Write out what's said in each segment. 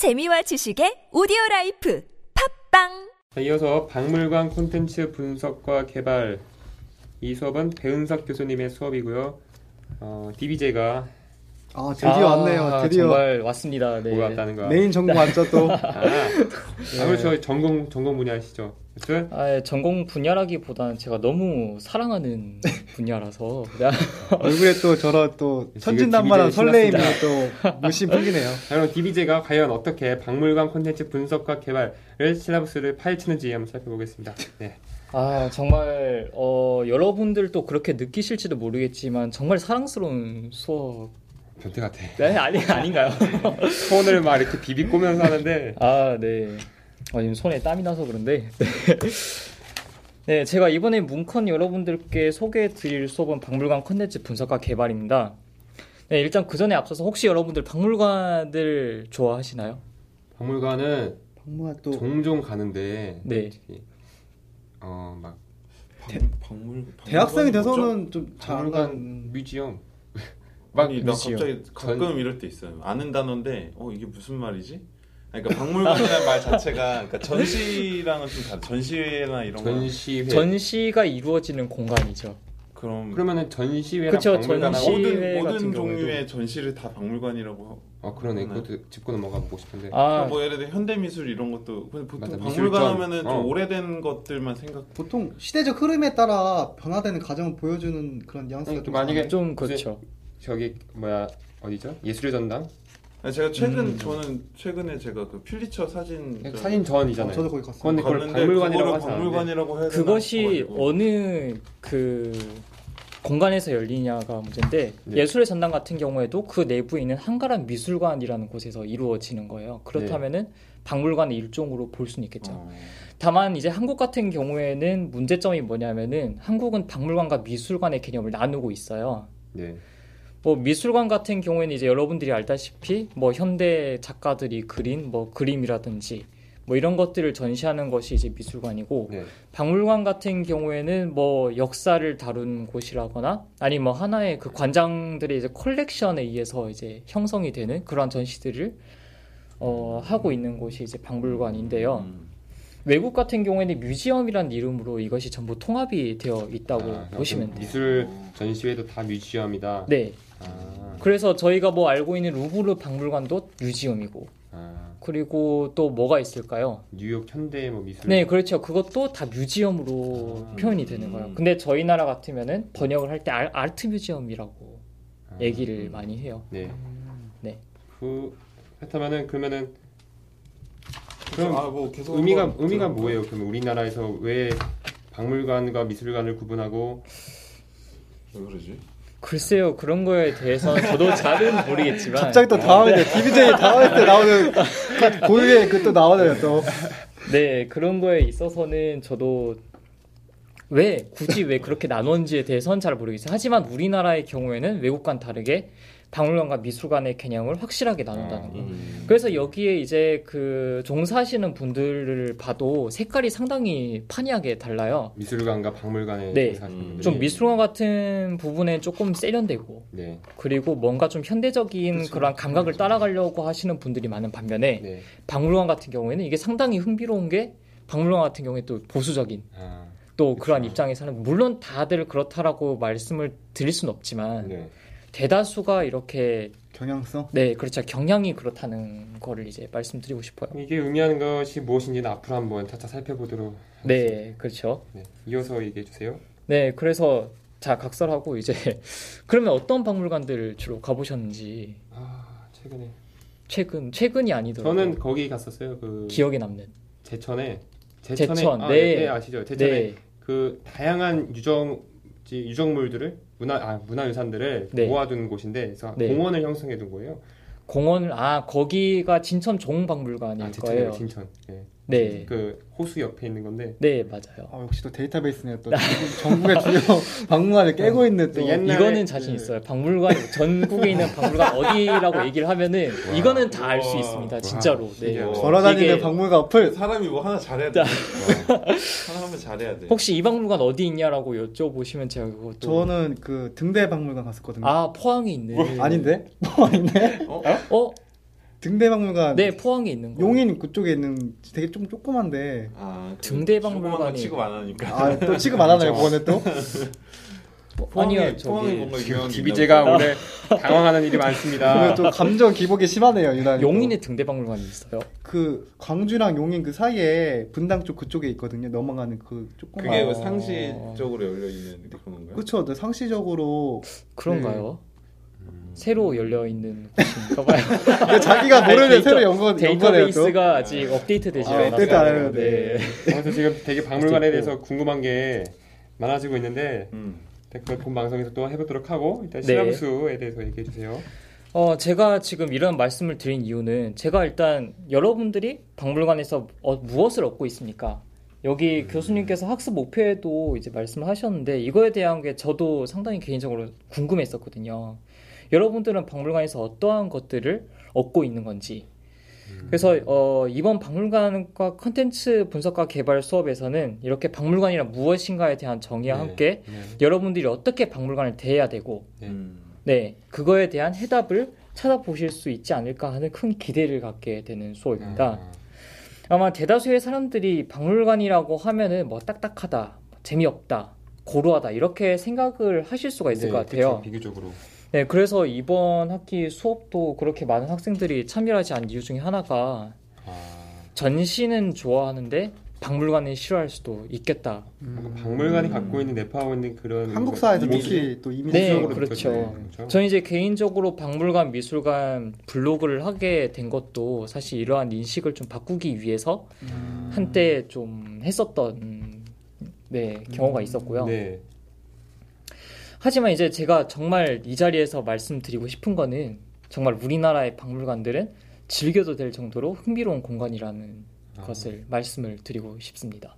재미와 지식의 오디오 라이프 팟빵 자, 이어서 박물관 콘텐츠 분석과 개발 이 수업은 배은석 교수님의 수업이고요. 어, DBJ가 아 드디어 왔네요. 아, 드디어 정말 왔습니다. 네. 뭐가 왔다는 거야. 메인 전공 왔죠 또. 아, 아, 그렇죠. 전공 전공 분야시죠. 그렇죠? 아, 전공 분야라기보다는 제가 너무 사랑하는 분야라서 네. 얼굴에 또 저런 또 천진난만한 설레임이 또 풍기네요. 자, 그럼 DBJ가 과연 어떻게 박물관 콘텐츠 분석과 개발을 실라부스를 파헤치는지 한번 살펴보겠습니다. 네. 아 정말 어, 여러분들도 그렇게 느끼실지도 모르겠지만 정말 사랑스러운 수업. 변태 같아. 네 아니 아닌가요? 손을 막 이렇게 비비꼬면서 하는데 아 네. 아, 지금 손에 땀이 나서 그런데. 네. 네, 제가 이번에 문컨 여러분들께 소개해드릴 수업은 박물관 콘텐츠 분석과 개발입니다. 네, 일단 그 전에 앞서서 혹시 여러분들 박물관들 좋아하시나요? 박물관은 박물관 또 종종 가는데 네. 어막 박- 박물 대학생이? 돼서는 좀 잘안 간. 뮤지엄 막 아니 나 뮤지엄. 갑자기 가끔 이럴 때 있어요. 아는 단어인데 어 이게 무슨 말이지? 아니, 그러니까 박물관이라는 말 자체가 그러니까 전시랑은 좀 다르. 전시회나 이런 거 전시회 전시가 이루어지는 공간이죠. 그럼 그러면 전시회랑 그쵸, 박물관하고 전시- 모든 전시회 모든 같은 종류의 전시를 다 박물관이라고 하고 아 그러네 네. 그것도 짚고 넘어가 보고 싶은데 아, 뭐 예를 들어 현대 미술 이런 것도 근데 보통 맞아, 박물관 미술전. 하면은 어. 좀 오래된 것들만 생각 보통 시대적 흐름에 따라 변화되는 과정을 보여주는 그런 뉘앙스가 음, 좀 만약에. 좀 그렇죠. 저기 뭐야 어디죠 예술의 전당 아니, 제가 최근 음. 저는 최근에 제가 그 퓰리처 사진 저- 사진 전이잖아요 어, 저도 거기 갔어요. 그런데 그걸 갔는데 박물관이라고 그거를 하지 않는데 박물관이라고 해야 되나 그것이 싶어가지고. 어느 그 공간에서 열리냐가 문제인데 네. 예술의 전당 같은 경우에도 그 내부에 있는 한가란 미술관이라는 곳에서 이루어지는 거예요. 그렇다면은 박물관의 일종으로 볼 수는 있겠죠. 어. 다만 이제 한국 같은 경우에는 문제점이 뭐냐면은 한국은 박물관과 미술관의 개념을 나누고 있어요. 네 뭐 미술관 같은 경우에는 이제 여러분들이 알다시피 뭐 현대 작가들이 그린 뭐 그림이라든지 뭐 이런 것들을 전시하는 것이 이제 미술관이고 네. 박물관 같은 경우에는 뭐 역사를 다룬 곳이라거나 아니 뭐 하나의 그 관장들의 이제 컬렉션에 의해서 이제 형성이 되는 그러한 전시들을 어, 하고 있는 곳이 이제 박물관인데요. 음. 외국 같은 경우에는 museum이라는 이름으로 이것이 전부 통합이 되어 있다고 아, 보시면 그럼 돼요. 미술 전시회도 다 museum이다 네. 아, 그래서 저희가 뭐 알고 있는 루브르 박물관도 museum이고 아, 그리고 또 뭐가 있을까요? 뉴욕 현대 뭐 미술 네, 그렇죠. 그것도 다 뮤지엄으로 아, 표현이 되는 거예요. 음. 근데 저희 나라 같으면은 번역을 할 때 아트 뮤지엄이라고 아, 얘기를 많이 해요. 네. 네. 그 그렇다면은 그러면은 그럼 아, 뭐 계속 의미가 의미가 들어볼까요? 뭐예요? 그러면 우리나라에서 왜 박물관과 미술관을 구분하고 왜 그러지? 글쎄요, 그런 거에 대해서는 저도 잘은 모르겠지만 갑자기 또 당황했네. DBJ 당황할 때 나오는 그 고유의 그 또 나오네요 또. 네, 그런 거에 있어서는 저도 왜 굳이 왜 그렇게 나눴는지에 대해서는 잘 모르겠어요. 하지만 우리나라의 경우에는 외국과는 다르게 박물관과 미술관의 개념을 확실하게 나눈다는 거. 음. 그래서 여기에 이제 그 종사하시는 분들을 봐도 색깔이 상당히 판이하게 달라요. 미술관과 박물관에 네. 음. 좀 미술관 같은 부분에 조금 세련되고 네. 그리고 뭔가 좀 현대적인 그쵸, 그런 감각을 그쵸. 따라가려고 하시는 분들이 많은 반면에 네. 박물관 같은 경우에는 이게 상당히 흥미로운 게 박물관 같은 경우에 또 보수적인 아, 또 그쵸. 그러한 입장에서는 물론 다들 그렇다라고 말씀을 드릴 수는 없지만 네. 대다수가 이렇게 경향성. 네 그렇죠 경향이 그렇다는 거를 이제 말씀드리고 싶어요. 이게 의미하는 것이 무엇인지는 앞으로 한번 차차 살펴보도록 네 그렇죠. 네. 이어서 얘기해 주세요. 네 그래서 자 각설하고 이제 그러면 어떤 박물관들 주로 가보셨는지 아, 최근에 최근 최근이 아니더라도 저는 거기 갔었어요. 그 기억에 남는 제천에 제천에 제천, 아, 네. 네, 아시죠? 제천에 네 그 다양한 유적 유적물들을 문화 아, 문화유산들을 네. 모아둔 곳인데 그래서 네. 공원을 형성해 둔 거예요. 공원을 아 거기가 진천 종박물관일 아, 거예요. 진천. 네. 네. 그 호수 옆에 있는 건데 네 맞아요. 아, 역시 또 데이터베이스네요. 또 전국의 주요 박물관을 깨고 있는 또. 옛날에 이거는 자신 그- 있어요. 박물관 전국에 있는 박물관 어디라고 얘기를 하면은 와. 이거는 다 알 수. 있습니다. 진짜로. 네. 걸어다니는 이게 박물관 어플. 사람이 뭐 하나 잘해야 돼. 하나 하면 잘해야 돼. 혹시 이 박물관 어디 있냐라고 여쭤보시면 제가 그것도 저는 그 등대 박물관 갔었거든요. 아 포항에 있는 아닌데? 뭐 아닌데? 어 등대박물관 네, 포항에 있는 거. 용인 그쪽에 있는 되게 좀 조그만데 아, 등대박물관이- 거 취급 안 하니까. 아 또 취급 안 하나요 그거는 또? 포항에, 아니요, 포항에 뭔가 유명한 게 DBJ가 오늘 당황하는 일이 많습니다. 또 감정 기복이 심하네요 유난히. 또. 용인에 등대박물관이 있어요. 그 광주랑 용인 그 사이에 분당 쪽 그쪽에 있거든요. 넘어가는 그 조그만. 그게 어. 뭐 상시 쪽으로 열려 있는 그런 건가요? 그렇죠. 네, 상시적으로 그런가요? 음. 새로 열려 있는 곳인가 봐요. 자기가 모르는 데이터- 새로 연구. 데이터베이스가 아직 업데이트되지 아, 않았어요. 업데이트 안 해요, 네. 그래서 지금 되게 박물관에. 대해서 궁금한 게 많아지고 있는데 음. 그걸 본 방송에서 또 해보도록 하고 일단 네. 실험수에 대해서 얘기해 주세요. 어, 제가 지금 이런 말씀을 드린 이유는 제가 일단 여러분들이 박물관에서 어, 무엇을 얻고 있습니까? 여기 교수님께서 학습 목표에도 이제 말씀을 하셨는데 이거에 대한 게 저도 상당히 개인적으로 궁금했었거든요. 여러분들은 박물관에서 어떠한 것들을 얻고 있는 건지. 그래서 어, 이번 박물관과 컨텐츠 분석과 개발 수업에서는 이렇게 박물관이란 무엇인가에 대한 정의와 네. 함께 네. 여러분들이 어떻게 박물관을 대해야 되고 네. 음. 네, 그거에 대한 해답을 찾아보실 수 있지 않을까 하는 큰 기대를 갖게 되는 수업입니다. 아, 아마 대다수의 사람들이 박물관이라고 하면은 뭐 딱딱하다, 재미없다, 고루하다 이렇게 생각을 하실 수가 있을 네, 것 같아요. 그쵸, 비교적으로. 네, 그래서 이번 학기 수업도 그렇게 많은 학생들이 참여하지 않은 이유 중에 하나가 아, 전시는 좋아하는데 박물관은 싫어할 수도 있겠다. 뭔가 박물관이 갖고 있는 내포하고 있는 그런 한국 사회에서 특히 또 이미지 네, 이미지적으로 그렇죠. 느껴지네요. 그렇죠? 저는 이제 개인적으로 박물관 미술관 블로그를 하게 된 것도 사실 이러한 인식을 좀 바꾸기 위해서 음. 한때 좀 했었던 네, 경우가 있었고요. 네. 하지만 이제 제가 정말 이 자리에서 말씀드리고 싶은 거는 정말 우리나라의 박물관들은 즐겨도 될 정도로 흥미로운 공간이라는 아. 것을 말씀을 드리고 싶습니다.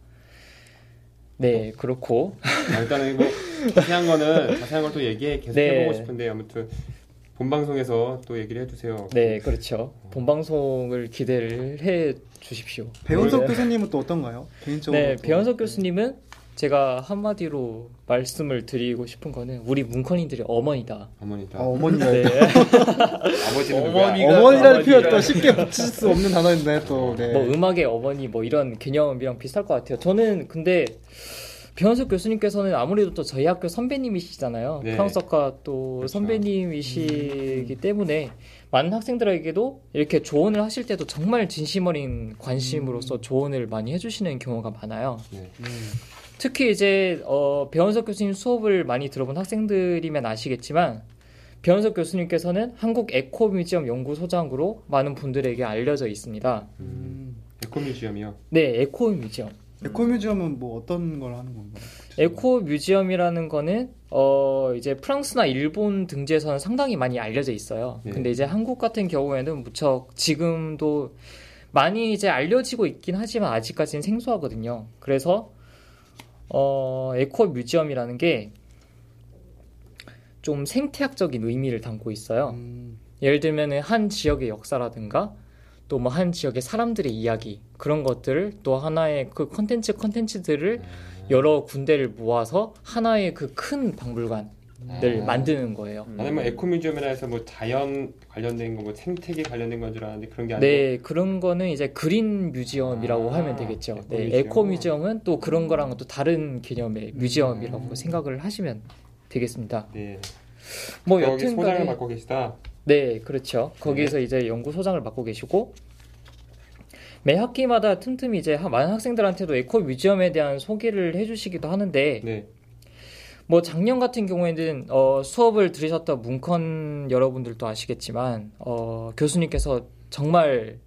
네, 그렇고 아, 일단은 뭐 자세한 거는 자세한 걸 또 얘기해 계속 네. 해보고 싶은데 아무튼 본 방송에서 또 얘기를 해주세요. 네, 그렇죠. 본 방송을 기대를 해 주십시오. 배은석 네. 교수님은 또 어떤가요? 개인적으로. 네, 또. 배현석 교수님은 제가 한마디로 말씀을 드리고 싶은 거는 우리 문컨인들의 어머니다. 어머니다. 아, 어머니가 네. 아버지는? 어머니가- 어머니라는 표현 또 쉽게 붙일 수 없는 단어인데 또 네. 뭐 음악의 어머니 뭐 이런 개념이랑 비슷할 것 같아요. 저는 근데 배현석 교수님께서는 아무래도 또 저희 학교 선배님이시잖아요. 네. 프랑스학과 또 그렇죠. 선배님이시기 때문에 많은 학생들에게도 이렇게 조언을 하실 때도 정말 진심 어린 관심으로서 조언을 많이 해주시는 경우가 많아요. 네. 특히 이제 어, 배은석 교수님 수업을 많이 들어본 학생들이면 아시겠지만 배은석 교수님께서는 한국 ecomuseum 연구소장으로 많은 분들에게 알려져 있습니다. 음, ecomuseum이요. 네, ecomuseum. ecomuseum은 뭐 어떤 걸 하는 건가요? ecomuseum이라는 거는 어 이제 프랑스나 일본 등지에서는 상당히 많이 알려져 있어요. 네. 근데 이제 한국 같은 경우에는 무척 지금도 많이 이제 알려지고 있긴 하지만 아직까지는 생소하거든요. 그래서 어 eco museum이라는 게 좀 생태학적인 의미를 담고 있어요. 음, 예를 들면은 한 지역의 역사라든가 또 뭐 한 지역의 사람들의 이야기 그런 것들을 또 하나의 그 컨텐츠 컨텐츠들을 여러 군데를 모아서 하나의 그 큰 박물관 을 아. 만드는 거예요. 나는 뭐 ecomuseum이라 해서 뭐 자연 관련된 거, 뭐 생태계 관련된 건 줄 알았는데 그런 게 아니고 네, 그런 거는 이제 green museum이라고 아, 하면 되겠죠. 네, ecomuseum. eco museum은 또 그런 거랑은 또 다른 개념의 museum이라고 음. 생각을 하시면 되겠습니다. 네. 뭐 여기 소장을 맡고 계시다. 네, 그렇죠. 거기에서 이제 연구 소장을 맡고 계시고 매 학기마다 틈틈이 이제 하- 많은 학생들한테도 eco museum에 대한 소개를 해주시기도 하는데 네. 뭐 작년 같은 경우에는 어, 수업을 들으셨던 문컨 여러분들도 아시겠지만 어, 교수님께서 정말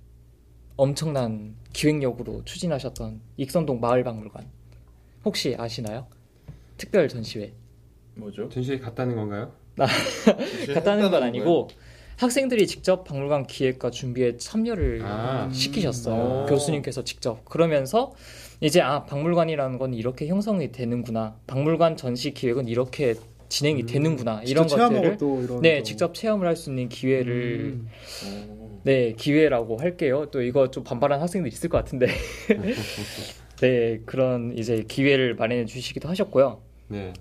엄청난 기획력으로 추진하셨던 익선동 마을박물관 혹시 아시나요? 특별 전시회 뭐죠? 전시회 갔다는 건가요? 갔다는 건 아니고 학생들이 직접 박물관 기획과 준비에 참여를 아. 시키셨어요. 음. 교수님께서 직접. 그러면서 이제 아 박물관이라는 건 이렇게 형성이 되는구나. 박물관 전시 기획은 이렇게 진행이 음. 되는구나. 이런 것들을 또 이런 네 또- 직접 체험을 할 수 있는 기회를 음. 오. 네 기회라고 할게요. 또 이거 좀 반발한 학생들 있을 것 같은데 네 그런 이제 기회를 마련해 주시기도 하셨고요. 네.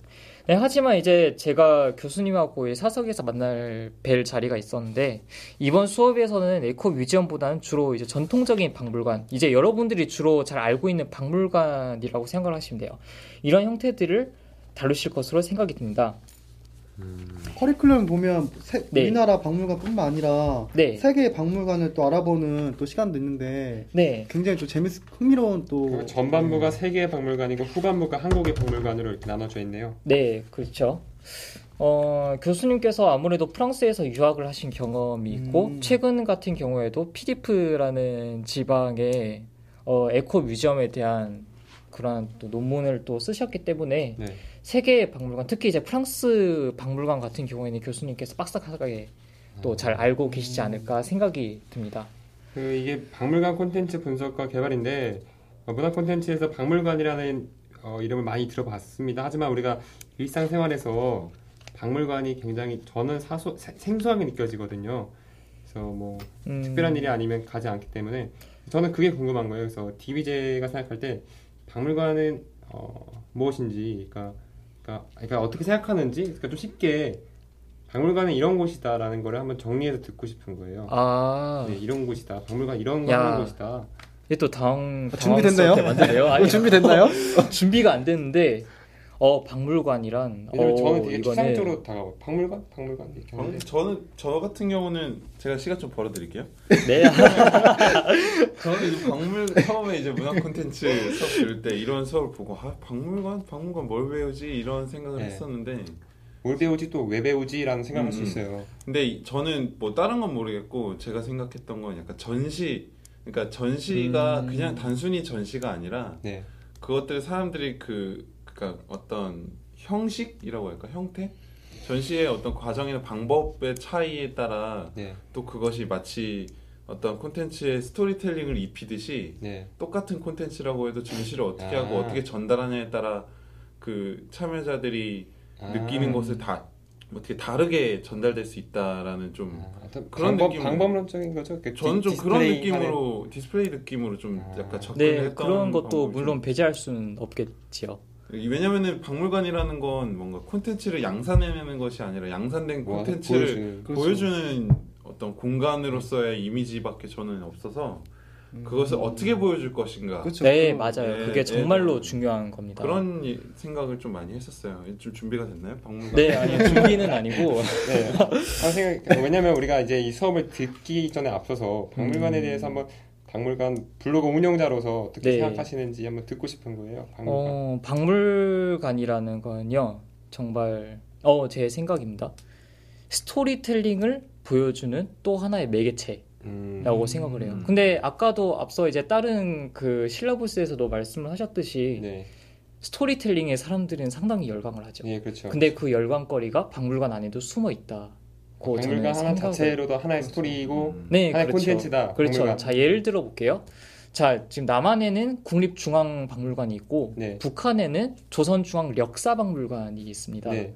네, 하지만 이제 제가 교수님하고 이 사석에서 만날 뵐 자리가 있었는데 이번 수업에서는 에코 뮤지엄보다는 주로 이제 전통적인 박물관, 이제 여러분들이 주로 잘 알고 있는 박물관이라고 생각을 하시면 돼요. 이런 형태들을 다루실 것으로 생각이 듭니다. 커리큘럼 보면 세- 네. 우리나라 박물관뿐만 아니라 네. 세계 박물관을 또 알아보는 또 시간도 있는데 네. 굉장히 좀 재밌 흥미로운 또그 전반부가 세계의 박물관이고 후반부가 한국의 박물관으로 이렇게 나눠져 있네요. 네, 그렇죠. 어, 교수님께서 아무래도 프랑스에서 유학을 하신 경험이 있고, 음. 최근 같은 경우에도 피디프라는 지방의 어, 에코 뮤지엄에 대한 그런 또 논문을 또 쓰셨기 때문에 네. 세계 박물관, 특히 이제 프랑스 박물관 같은 경우에는 교수님께서 빡싹하게 또 잘 알고 계시지 않을까 생각이 듭니다. 그 이게 박물관 콘텐츠 분석과 개발인데 어, 문화 콘텐츠에서 박물관이라는 어, 이름을 많이 들어봤습니다. 하지만 우리가 일상생활에서 박물관이 굉장히 저는 사소 세- 생소하게 느껴지거든요. 그래서 뭐 음, 특별한 일이 아니면 가지 않기 때문에 저는 그게 궁금한 거예요. 그래서 DBJ가 생각할 때 박물관은 어, 무엇인지, 그러니까, 그러니까, 그러니까 어떻게 생각하는지, 그러니까 좀 쉽게 박물관은 이런 곳이다라는 거를 한번 정리해서 듣고 싶은 거예요. 아, 네, 이런 곳이다. 박물관 이런. 하는 곳이다. 이게 또 아, 준비됐나요? 아니, 준비됐나요? 준비가 안 됐는데, 어, 박물관이란, 왜냐면 어, 저는 되게 이거는- 추상적으로 다가와요. 박물관, 박물관 이렇게 저- 하는데 저는 저 같은 경우는 제가 시간 좀 벌어드릴게요. 네, 저는 이제 박물 처음에 이제 문화 콘텐츠 수업 들을 때 이런 수업을 보고 아 박물관 박물관 뭘 배우지 이런 생각을 네. 했었는데 뭘 배우지 또 왜 배우지라는 생각할 수 음, 음. 있어요. 근데 이- 저는 뭐 다른 건 모르겠고 제가 생각했던 건 약간 전시 그러니까 전시가 음. 그냥 단순히 전시가 아니라 네, 그것들 사람들이 그 그러니까 어떤 형식이라고 할까 형태 전시의 어떤 과정이나 방법의 차이에 따라 네, 또 그것이 마치 어떤 콘텐츠의 스토리텔링을 입히듯이 네. 똑같은 콘텐츠라고 해도 전시를 어떻게 아. 하고 어떻게 전달하냐에 따라 그 참여자들이 아. 느끼는 것을 다 어떻게 다르게 전달될 수 있다라는 좀 아, 그런 방법, 느낌. 방법론적인 거죠. 그 저는 좀 디- 그런 디스플레이 하는- 느낌으로 디스플레이 느낌으로 좀 아. 약간 접근을 네, 했던 그런 것도 방법이 물론 좀- 배제할 수는 없겠지요. 왜냐면은 박물관이라는 건 뭔가 콘텐츠를 양산해내는 것이 아니라 양산된 뭐 콘텐츠를 보여주는 그렇죠. 보여주는 어떤 공간으로서의 이미지밖에 저는 없어서 음. 그것을 어떻게 보여줄 것인가 그렇죠. 네, 그- 맞아요. 네, 그게 네, 정말로 네. 중요한 겁니다. 그런 이- 생각을 좀 많이 했었어요. 좀 준비가 됐나요? 박물관. 네, 아니 준비는 아니고 네. 한 생각, 왜냐면 우리가 이제 이 수업을 듣기 전에 앞서서 박물관에 음. 대해서 한번 박물관 블로그 운영자로서 어떻게 네. 생각하시는지 한번 듣고 싶은 거예요. 박물관. 어, 박물관이라는 건요. 정말 어, 제 생각입니다. 스토리텔링을 보여주는 또 하나의 매개체. 음, 라고 생각을 해요. 음. 근데 아까도 앞서 이제 다른 그 실라부스에서도 말씀을 하셨듯이 네, 스토리텔링에 사람들은 상당히 열광을 하죠. 예, 그렇죠. 근데 그 열광거리가 박물관 안에도 숨어 있다 고 저는 박물관 하나 생각을- 자체로도 하나의 스토리이고 음. 네, 하나의 그렇죠. 콘텐츠다, 그렇죠. 박물관. 자, 예를 들어 볼게요. 자, 지금 남한에는 국립중앙박물관이 있고 네. 북한에는 조선중앙역사박물관이 있습니다. 네,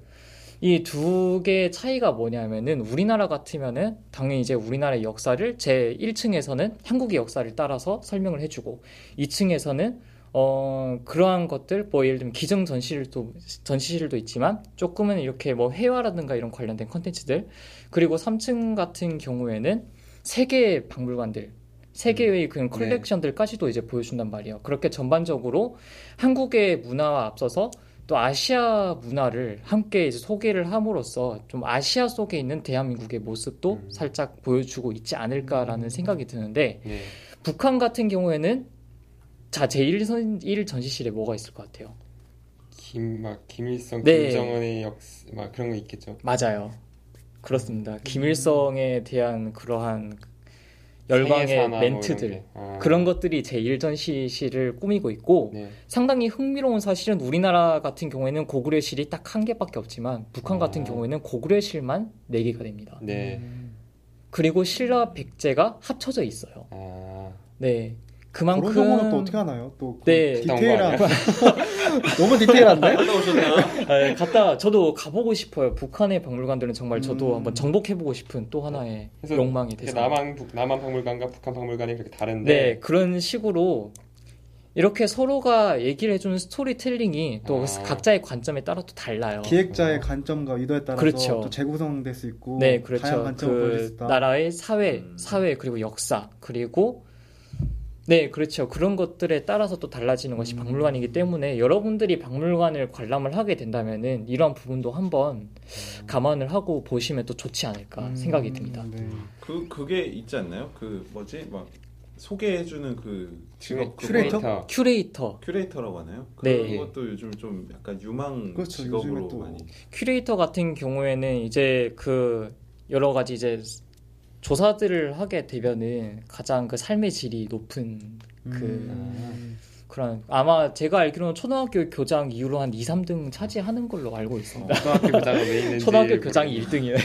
이두 개의 차이가 뭐냐면은 우리나라 같으면은 당연히 이제 우리나라의 역사를 제 1층에서는 한국의 역사를 따라서 설명을 해주고 2층에서는 어 그러한 것들 뭐 예를 들면 기증 전시실도 전시실도 있지만 조금은 이렇게 뭐 회화라든가 이런 관련된 컨텐츠들 그리고 3층 같은 경우에는 세계 박물관들 세계의 그 컬렉션들까지도 이제 보여준단 말이에요. 그렇게 전반적으로 한국의 문화와 앞서서 또 아시아 문화를 함께 이제 소개를 함으로써 좀 아시아 속에 있는 대한민국의 모습도 음. 살짝 보여주고 있지 않을까라는 생각이 드는데 네. 북한 같은 경우에는 자 제1선 1 전시실에 뭐가 있을 것 같아요? 김, 막 김일성, 네. 김정은의 역, 막 그런 거 있겠죠. 맞아요. 그렇습니다. 김일성에 대한 그러한 열광의 뭐 멘트들 게. 아, 그런 것들이 제1 전시실을 꾸미고 있고 네. 상당히 흥미로운 사실은 우리나라 같은 경우에는 고구려실이 딱 한 개밖에 없지만 북한 같은 아. 경우에는 고구려실만 네 개가 됩니다. 네. 그리고 신라 백제가 합쳐져 있어요. 아, 네. 그런 그만큼 경우는 또 어떻게 하나요? 또 네. 디테일한 너무 디테일한데? 갔다 오셨나? 네, 갔다 저도 가보고 싶어요. 북한의 박물관들은 정말 저도 음. 한번 정복해보고 싶은 또 하나의 욕망이 돼서 남한 북- 남한 박물관과 북한 박물관이 그렇게 다른데 네 그런 식으로 이렇게 서로가 얘기를 해주는 스토리텔링이 또 아. 각자의 관점에 따라 또 달라요. 기획자의 관점과 의도에 따라서 그렇죠. 또 재구성될 수 있고 네, 다양한 그렇죠. 관점을 보여줄 수그 있다. 나라의 사회, 음. 사회 그리고 역사 그리고 네, 그렇죠. 그런 것들에 따라서 또 달라지는 것이 음. 박물관이기 때문에 여러분들이 박물관을 관람을 하게 된다면은 이런 부분도 한번 감안을 하고 보시면 또 좋지 않을까 음, 생각이 듭니다. 네. 그 그게 있지 않나요? 그 뭐지 막 소개해주는 그 직업 그거 큐레이터? 큐레이터. 큐레이터라고 하나요? 네. 그것도 요즘 좀 약간 유망 그렇죠. 직업으로 또 많이. 큐레이터 같은 경우에는 이제 그 여러 가지 이제 조사들을 하게 되면은 가장 그 삶의 질이 높은 그 음. 그런 아마 제가 알기로는 초등학교 교장 이후로 한 2, 3등 차지하는 걸로 알고 있습니다. 초등학교 교장은 왜 있는지 초등학교 교장이 1등이에요.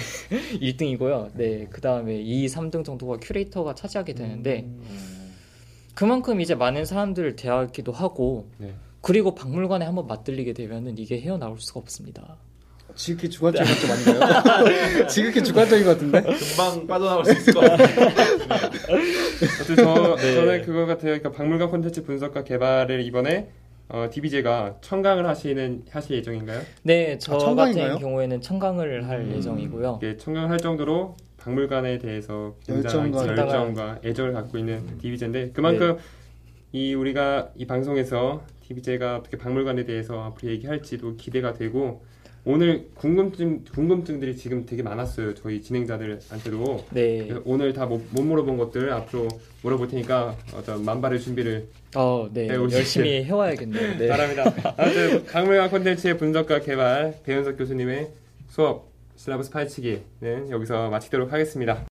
1등이고요. 네, 그다음에 2, 3등 정도가 큐레이터가 차지하게 되는데 음. 그만큼 이제 많은 사람들을 대하기도 하고 네. 그리고 박물관에 한번 맞들리게 되면은 이게 헤어나올 수가 없습니다. 지극히 주관적인 것좀 아닌가요? 지극히 주관적인 것 같은데? 금방 빠져나올 수 있을 것 같아요. 어쨌든 저, 네. 저는 그거 같아요. 그러니까 박물관 콘텐츠 분석과 개발을 이번에 어, DBJ가 청강을 하시는 하실 예정인가요? 네, 저 아? 같은 경우에는 청강을 할 음. 예정이고요. 이게 청강할 정도로 박물관에 대해서 굉장히 열정과 열정과 애정을 갖고 있는 DBJ인데 그만큼 이 우리가 이 방송에서 DBJ가 어떻게 박물관에 대해서 앞으로 얘기할지도 기대가 되고 오늘 궁금증 궁금증들이 지금 되게 많았어요. 저희 진행자들한테도 네. 오늘 다 못 물어본 것들 앞으로 물어볼 테니까 어떤 만발의 준비를 어, 네. 열심히 해와야겠네요. 네. 바랍니다. 아무튼 박물관 콘텐츠의 분석과 개발 배현석 교수님의 수업 슬라브 스파이치기는 여기서 마치도록 하겠습니다.